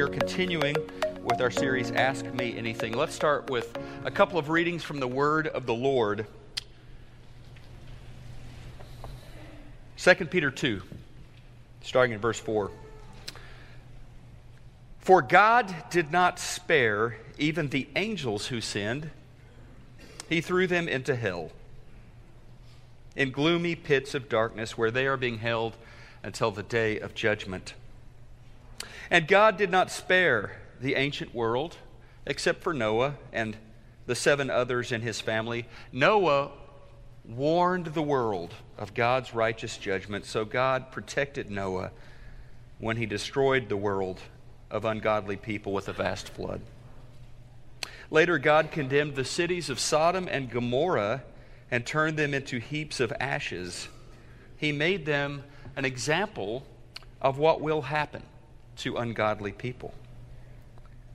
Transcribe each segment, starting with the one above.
we are continuing with our series, Ask Me Anything. Let's start with a couple of readings from the Word of the Lord. 2 Peter 2, starting in verse 4. For God did not spare even the angels who sinned, He threw them into hell, in gloomy pits of darkness where they are being held until the day of judgment. And God did not spare the ancient world except for Noah and the seven others in his family. Noah warned the world of God's righteous judgment, so God protected Noah when he destroyed the world of ungodly people with a vast flood. Later, God condemned the cities of Sodom and Gomorrah and turned them into heaps of ashes. He made them an example of what will happen to ungodly people.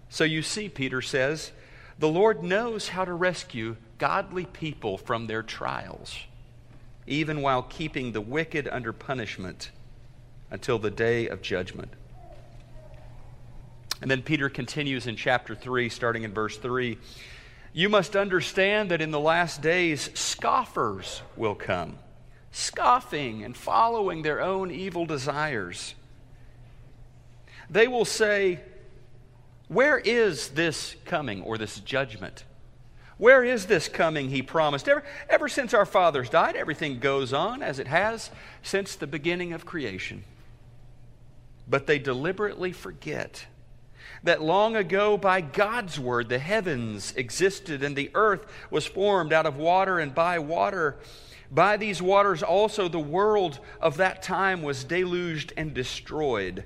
So you see, Peter says, the Lord knows how to rescue godly people from their trials, even while keeping the wicked under punishment until the day of judgment. And then Peter continues in chapter 3, starting in verse 3. You must understand that in the last days, scoffers will come, scoffing and following their own evil desires. They will say, Where is this coming or this judgment? Where is this coming he promised? Ever, ever since our fathers died, everything goes on as it has since the beginning of creation. But they deliberately forget that long ago, by God's word, the heavens existed and the earth was formed out of water and by water. By these waters also the world of that time was deluged and destroyed.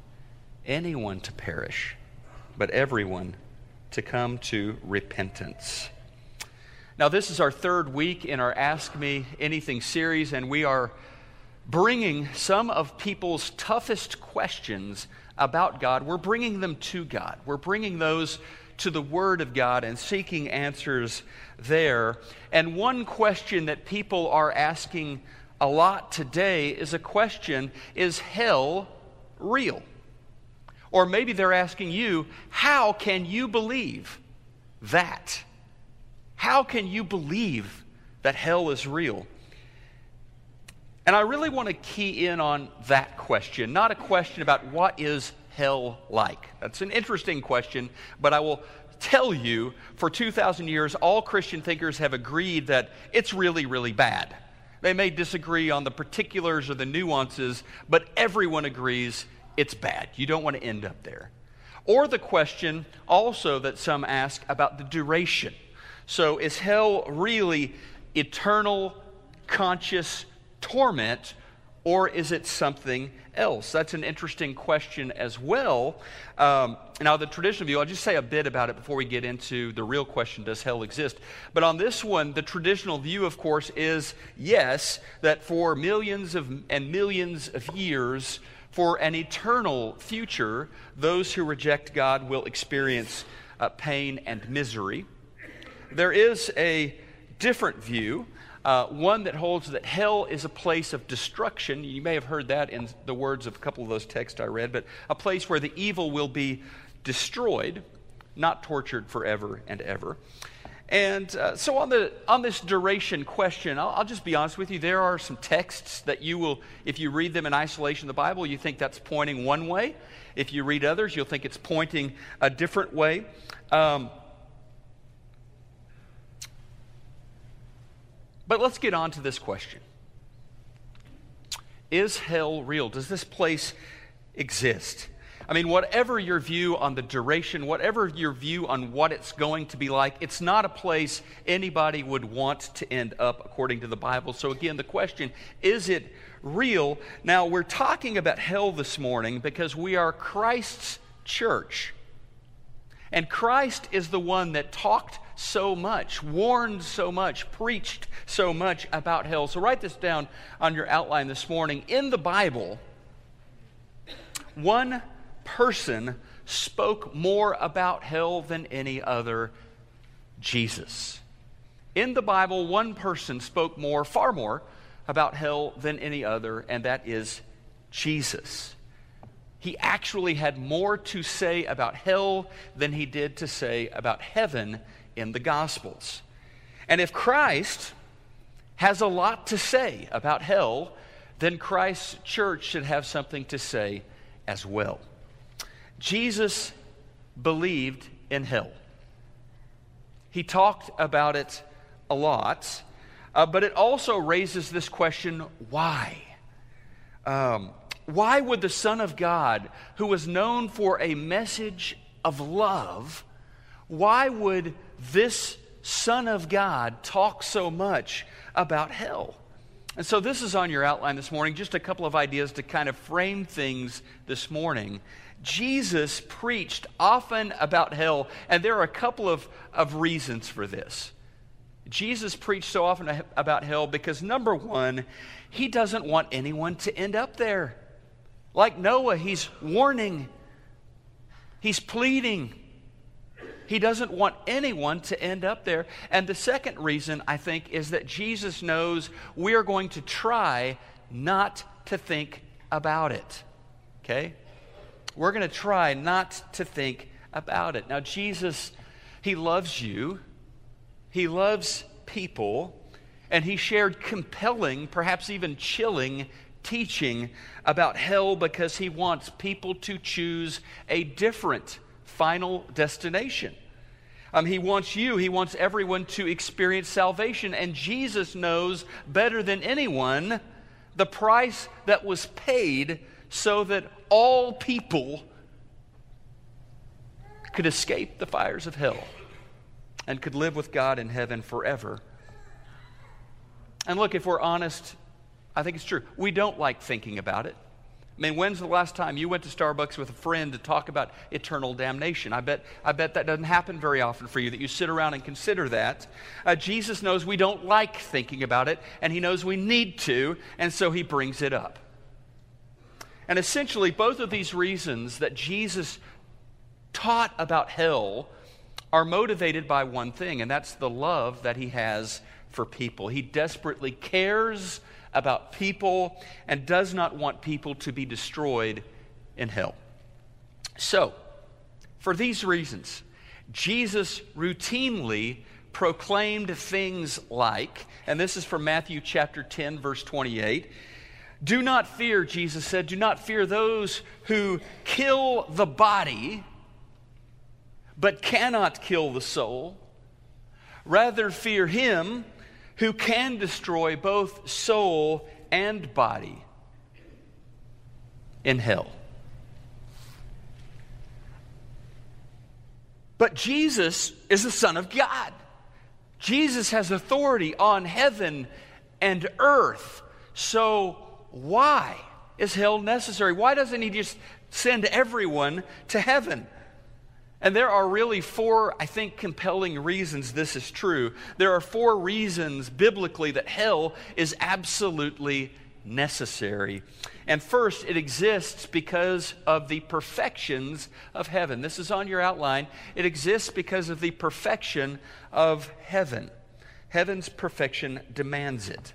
anyone to perish, but everyone to come to repentance. Now, this is our third week in our Ask Me Anything series, and we are bringing some of people's toughest questions about God. We're bringing them to God. We're bringing those to the Word of God and seeking answers there. And one question that people are asking a lot today is a question Is hell real? Or maybe they're asking you, how can you believe that? How can you believe that hell is real? And I really want to key in on that question, not a question about what is hell like. That's an interesting question, but I will tell you for 2,000 years, all Christian thinkers have agreed that it's really, really bad. They may disagree on the particulars or the nuances, but everyone agrees it's bad. You don't want to end up there. Or the question also that some ask about the duration. So, is hell really eternal, conscious torment, or is it something else? That's an interesting question as well. Um, now, the traditional view, I'll just say a bit about it before we get into the real question does hell exist? But on this one, the traditional view, of course, is yes, that for millions of, and millions of years, for an eternal future, those who reject God will experience uh, pain and misery. There is a different view, uh, one that holds that hell is a place of destruction. You may have heard that in the words of a couple of those texts I read, but a place where the evil will be destroyed, not tortured forever and ever. And uh, so, on, the, on this duration question, I'll, I'll, just be honest with you. There are some texts that you will, if you read them in isolation, of the Bible, you think that's pointing one way. If you read others, you'll think it's pointing a different way. Um, but let's get on to this question Is hell real? Does this place exist? I mean, whatever your view on the duration, whatever your view on what it's going to be like, it's not a place anybody would want to end up according to the Bible. So, again, the question is it real? Now, we're talking about hell this morning because we are Christ's church. And Christ is the one that talked so much, warned so much, preached so much about hell. So write this down on your outline this morning. In the Bible, one person spoke more about hell than any other Jesus. In the Bible, one person spoke more, far more, about hell than any other, and that is Jesus. He actually had more to say about hell than he did to say about heaven in the Gospels. And if Christ has a lot to say about hell, then Christ's church should have something to say as well. Jesus believed in hell. He talked about it a lot, uh, but it also raises this question why? Um, why would the Son of God, who was known for a message of love, why would this Son of God talk so much about hell? And so, this is on your outline this morning, just a couple of ideas to kind of frame things this morning. Jesus preached often about hell, and there are a couple of, of reasons for this. Jesus preached so often about hell because, number one, he doesn't want anyone to end up there. Like Noah, he's warning, he's pleading. He doesn't want anyone to end up there. And the second reason, I think, is that Jesus knows we are going to try not to think about it. Okay? We're going to try not to think about it. Now, Jesus, He loves you, He loves people, and He shared compelling, perhaps even chilling teaching about hell because He wants people to choose a different final destination. Um, he wants you, he wants everyone to experience salvation. And Jesus knows better than anyone the price that was paid so that all people could escape the fires of hell and could live with God in heaven forever. And look, if we're honest, I think it's true. We don't like thinking about it. I mean, when's the last time you went to Starbucks with a friend to talk about eternal damnation? I bet, I bet that doesn't happen very often for you, that you sit around and consider that. Uh, Jesus knows we don't like thinking about it, and he knows we need to, and so he brings it up. And essentially, both of these reasons that Jesus taught about hell are motivated by one thing, and that's the love that he has for people. He desperately cares about people and does not want people to be destroyed in hell. So, for these reasons, Jesus routinely proclaimed things like, and this is from Matthew chapter 10, verse 28 do not fear, Jesus said, do not fear those who kill the body, but cannot kill the soul. Rather, fear him who can destroy both soul and body in hell. But Jesus is the Son of God. Jesus has authority on heaven and earth. So why is hell necessary? Why doesn't he just send everyone to heaven? And there are really four, I think, compelling reasons this is true. There are four reasons biblically that hell is absolutely necessary. And first, it exists because of the perfections of heaven. This is on your outline. It exists because of the perfection of heaven. Heaven's perfection demands it.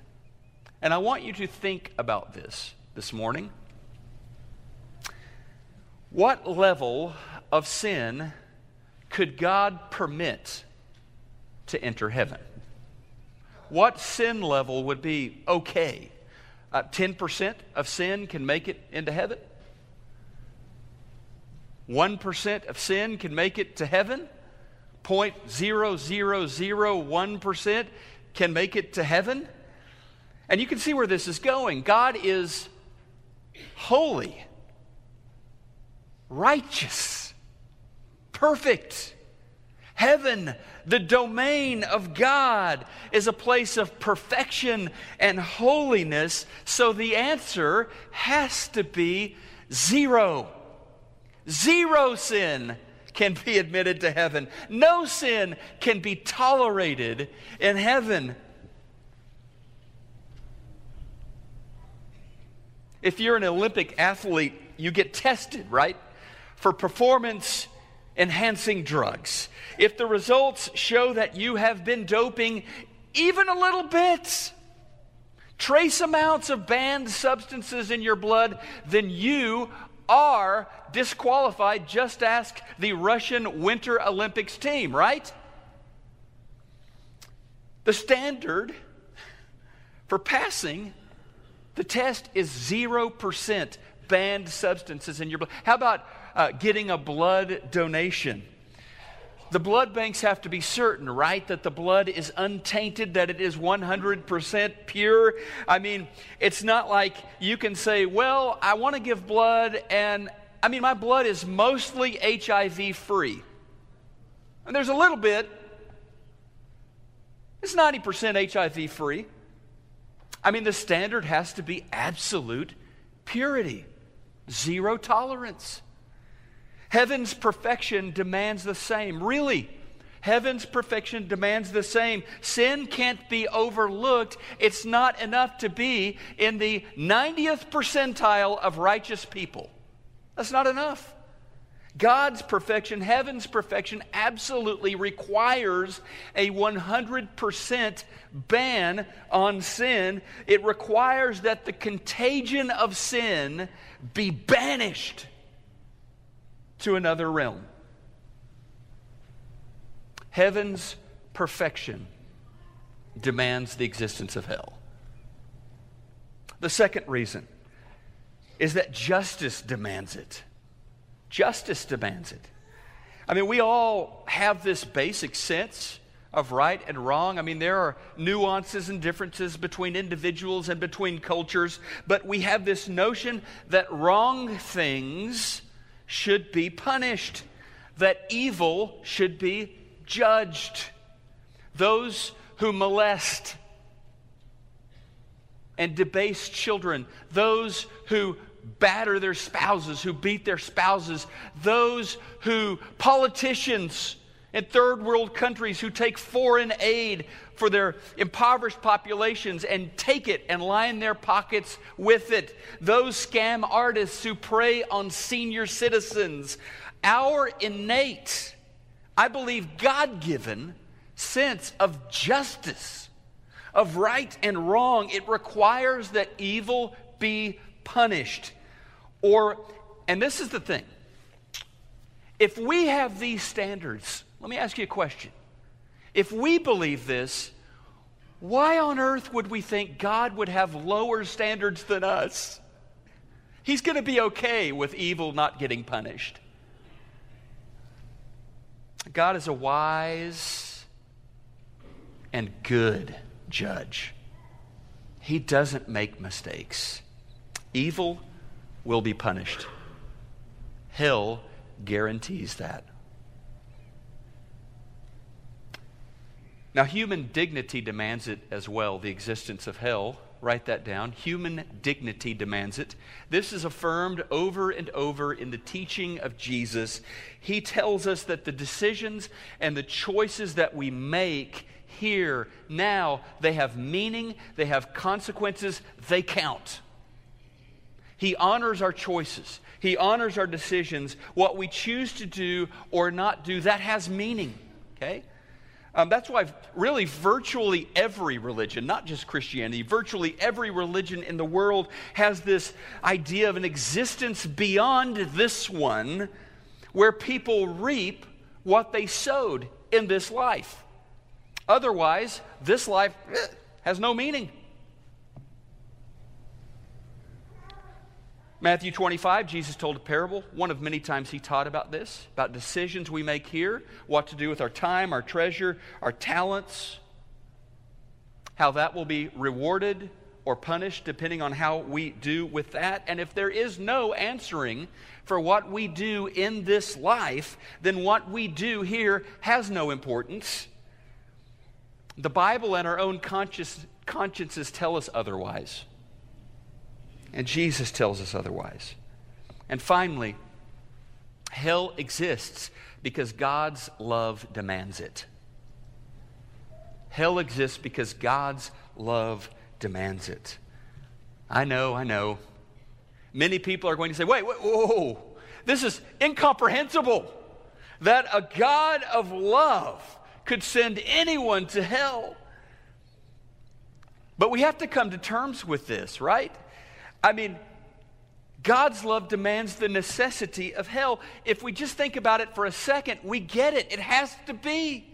And I want you to think about this this morning. What level of sin could God permit to enter heaven? What sin level would be okay? Uh, 10% of sin can make it into heaven? 1% of sin can make it to heaven? 0.0001% can make it to heaven? And you can see where this is going. God is holy, righteous, perfect. Heaven, the domain of God, is a place of perfection and holiness. So the answer has to be zero. Zero sin can be admitted to heaven. No sin can be tolerated in heaven. If you're an Olympic athlete, you get tested, right? For performance enhancing drugs. If the results show that you have been doping even a little bit, trace amounts of banned substances in your blood, then you are disqualified. Just ask the Russian Winter Olympics team, right? The standard for passing the test is 0% banned substances in your blood. How about uh, getting a blood donation? The blood banks have to be certain, right, that the blood is untainted, that it is 100% pure. I mean, it's not like you can say, well, I want to give blood, and I mean, my blood is mostly HIV free. And there's a little bit, it's 90% HIV free. I mean, the standard has to be absolute purity, zero tolerance. Heaven's perfection demands the same. Really, heaven's perfection demands the same. Sin can't be overlooked. It's not enough to be in the 90th percentile of righteous people. That's not enough. God's perfection, heaven's perfection, absolutely requires a 100% ban on sin. It requires that the contagion of sin be banished to another realm. Heaven's perfection demands the existence of hell. The second reason is that justice demands it. Justice demands it. I mean, we all have this basic sense of right and wrong. I mean, there are nuances and differences between individuals and between cultures, but we have this notion that wrong things should be punished, that evil should be judged. Those who molest and debase children, those who batter their spouses, who beat their spouses, those who, politicians in third world countries who take foreign aid for their impoverished populations and take it and line their pockets with it, those scam artists who prey on senior citizens, our innate, I believe God given sense of justice, of right and wrong, it requires that evil be punished. Or, and this is the thing if we have these standards, let me ask you a question. If we believe this, why on earth would we think God would have lower standards than us? He's going to be okay with evil not getting punished. God is a wise and good judge. He doesn't make mistakes. Evil will be punished. Hell guarantees that. Now, human dignity demands it as well, the existence of hell. Write that down. Human dignity demands it. This is affirmed over and over in the teaching of Jesus. He tells us that the decisions and the choices that we make here, now, they have meaning, they have consequences, they count. He honors our choices. He honors our decisions. What we choose to do or not do, that has meaning. Okay? Um, that's why, really, virtually every religion, not just Christianity, virtually every religion in the world has this idea of an existence beyond this one where people reap what they sowed in this life. Otherwise, this life eh, has no meaning. Matthew 25, Jesus told a parable. One of many times he taught about this, about decisions we make here, what to do with our time, our treasure, our talents, how that will be rewarded or punished depending on how we do with that. And if there is no answering for what we do in this life, then what we do here has no importance. The Bible and our own consciences tell us otherwise. And Jesus tells us otherwise. And finally, Hell exists because God's love demands it. Hell exists because God's love demands it. I know, I know. Many people are going to say, wait, wait whoa, this is incomprehensible that a God of love could send anyone to hell. But we have to come to terms with this, right? I mean, God's love demands the necessity of hell. If we just think about it for a second, we get it. It has to be.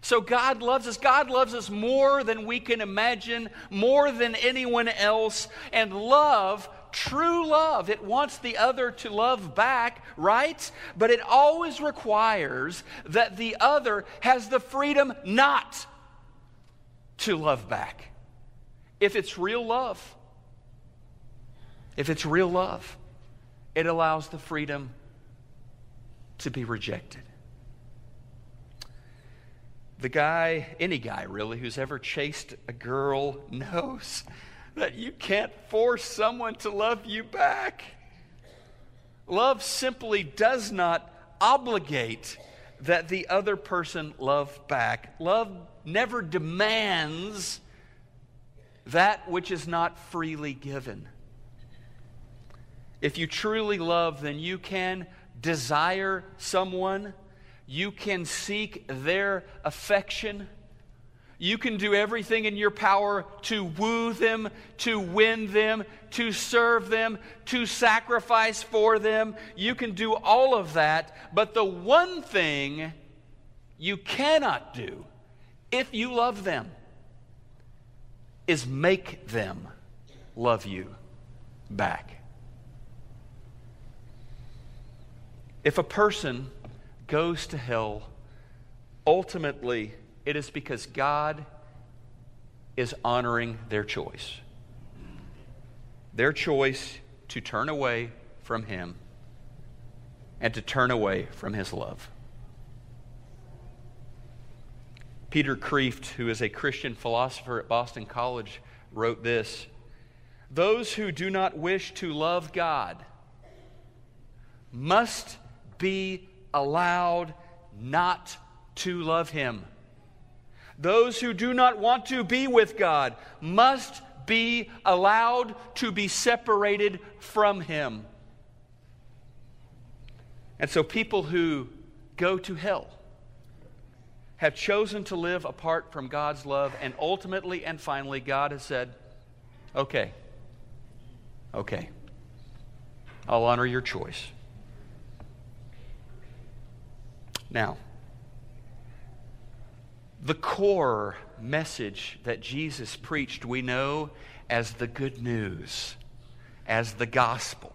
So God loves us. God loves us more than we can imagine, more than anyone else. And love, true love, it wants the other to love back, right? But it always requires that the other has the freedom not to love back. If it's real love, if it's real love, it allows the freedom to be rejected. The guy, any guy really, who's ever chased a girl knows that you can't force someone to love you back. Love simply does not obligate that the other person love back. Love never demands that which is not freely given. If you truly love, then you can desire someone you can seek their affection. You can do everything in your power to woo them, to win them, to serve them, to sacrifice for them. You can do all of that. But the one thing you cannot do if you love them is make them love you back. If a person goes to hell, ultimately, it is because God is honoring their choice. Their choice to turn away from Him and to turn away from His love. Peter Kreeft, who is a Christian philosopher at Boston College, wrote this Those who do not wish to love God must be allowed not to love Him. Those who do not want to be with God must be allowed to be separated from Him. And so, people who go to hell have chosen to live apart from God's love, and ultimately and finally, God has said, Okay, okay, I'll honor your choice. Now, the core message that Jesus preached, we know as the good news, as the gospel.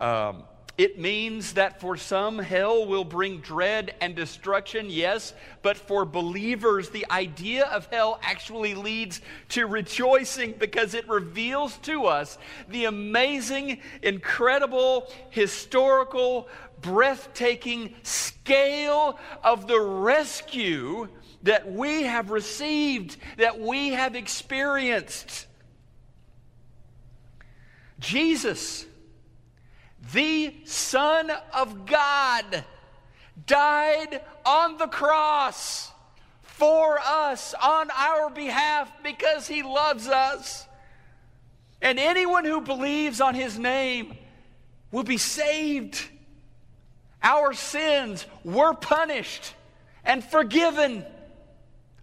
Um, it means that for some, hell will bring dread and destruction, yes, but for believers, the idea of hell actually leads to rejoicing because it reveals to us the amazing, incredible, historical, breathtaking scale of the rescue that we have received, that we have experienced. Jesus, the Son of God, died on the cross for us on our behalf because he loves us. And anyone who believes on his name will be saved. Our sins were punished and forgiven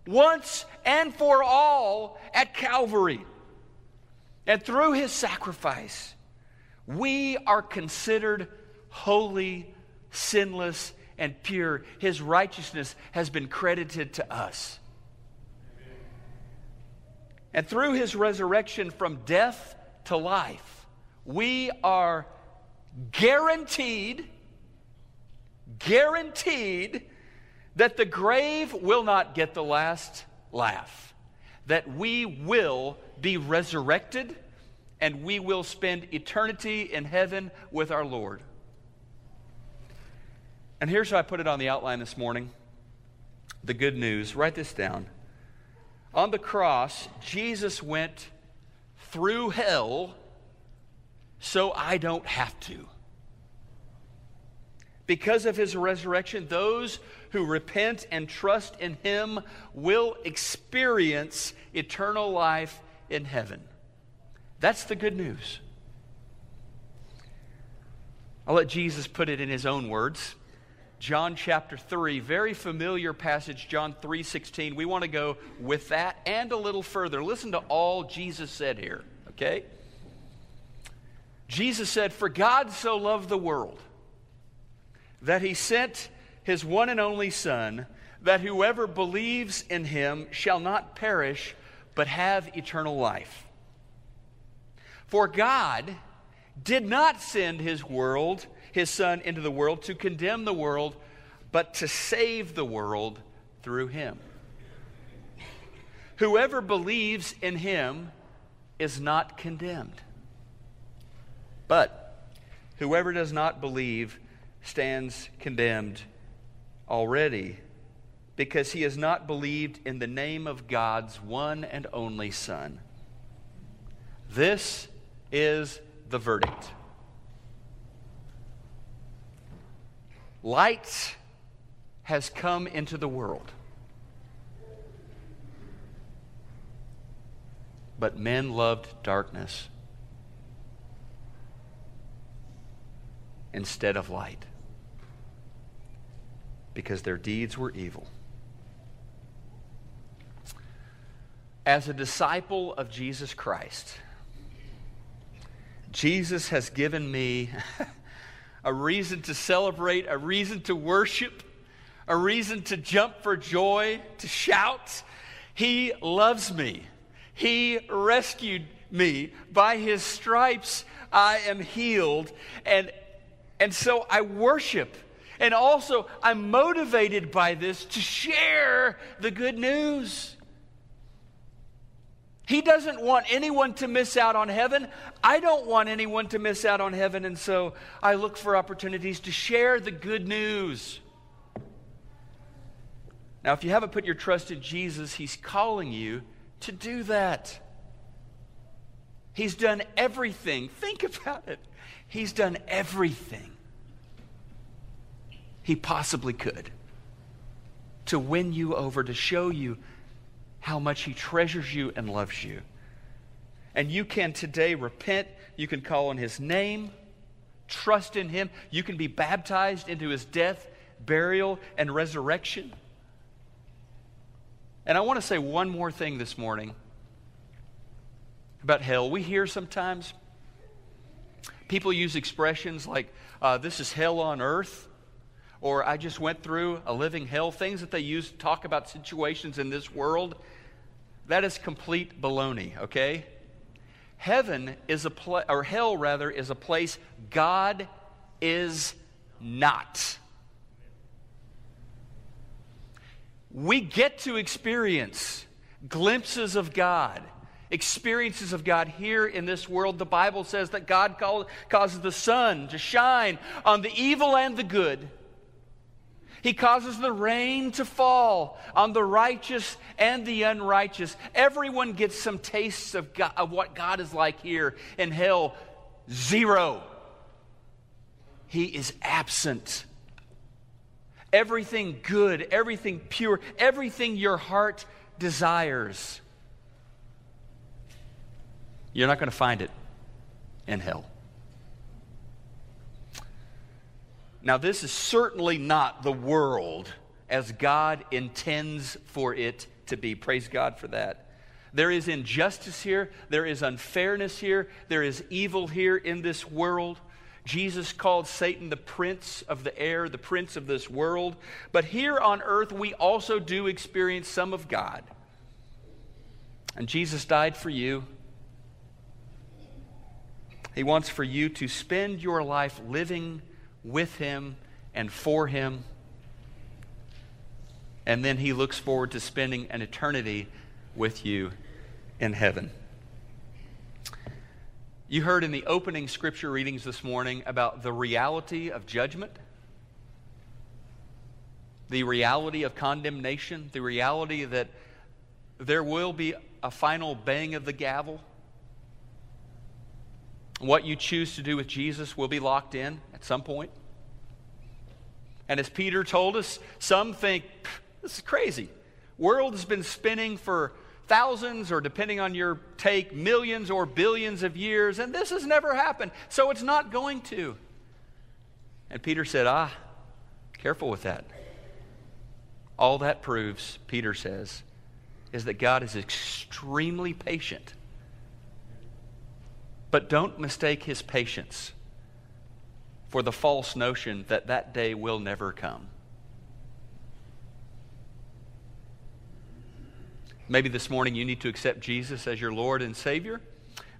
once and for all at Calvary. And through his sacrifice, we are considered holy, sinless, and pure. His righteousness has been credited to us. And through his resurrection from death to life, we are guaranteed guaranteed that the grave will not get the last laugh, that we will be resurrected and we will spend eternity in heaven with our Lord. And here's how I put it on the outline this morning the good news. Write this down. On the cross, Jesus went through hell so I don't have to. Because of his resurrection, those who repent and trust in him will experience eternal life in heaven. That's the good news. I'll let Jesus put it in his own words. John chapter 3, very familiar passage, John 3:16. We want to go with that and a little further. Listen to all Jesus said here, okay? Jesus said, "For God so loved the world that he sent his one and only son, that whoever believes in him shall not perish but have eternal life." For God did not send his world his Son into the world to condemn the world, but to save the world through him. Whoever believes in him is not condemned. But whoever does not believe stands condemned already because he has not believed in the name of God's one and only Son. This is the verdict. Light has come into the world. But men loved darkness instead of light because their deeds were evil. As a disciple of Jesus Christ, Jesus has given me a reason to celebrate, a reason to worship, a reason to jump for joy, to shout. He loves me. He rescued me. By his stripes, I am healed. And, and so I worship. And also, I'm motivated by this to share the good news. He doesn't want anyone to miss out on heaven. I don't want anyone to miss out on heaven, and so I look for opportunities to share the good news. Now, if you haven't put your trust in Jesus, He's calling you to do that. He's done everything. Think about it. He's done everything He possibly could to win you over, to show you how much He treasures you and loves you. And you can today repent. You can call on His name, trust in Him. You can be baptized into His death, burial, and resurrection. And I want to say one more thing this morning about hell. We hear sometimes people use expressions like, uh, this is hell on earth, or I just went through a living hell, things that they use to talk about situations in this world. That is complete baloney, okay? Heaven is a place, or hell rather, is a place God is not. We get to experience glimpses of God, experiences of God here in this world. The Bible says that God causes the sun to shine on the evil and the good he causes the rain to fall on the righteous and the unrighteous. Everyone gets some tastes of, God, of what God is like here in hell. Zero. He is absent. Everything good, everything pure, everything your heart desires, you're not going to find it in hell. Now, this is certainly not the world as God intends for it to be. Praise God for that. There is injustice here, there is unfairness here, there is evil here in this world. Jesus called Satan the prince of the air, the prince of this world. But here on earth, we also do experience some of God. And Jesus died for you. He wants for you to spend your life living with Him and for Him. And then He looks forward to spending an eternity with you in heaven. You heard in the opening scripture readings this morning about the reality of judgment, the reality of condemnation, the reality that there will be a final bang of the gavel. What you choose to do with Jesus will be locked in at some point. And as Peter told us, some think this is crazy. World has been spinning for thousands or depending on your take millions or billions of years and this has never happened so it's not going to and peter said ah careful with that all that proves peter says is that god is extremely patient but don't mistake his patience for the false notion that that day will never come Maybe this morning you need to accept Jesus as your Lord and Savior.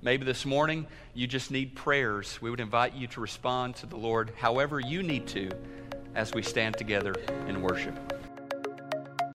Maybe this morning you just need prayers. We would invite you to respond to the Lord however you need to as we stand together in worship.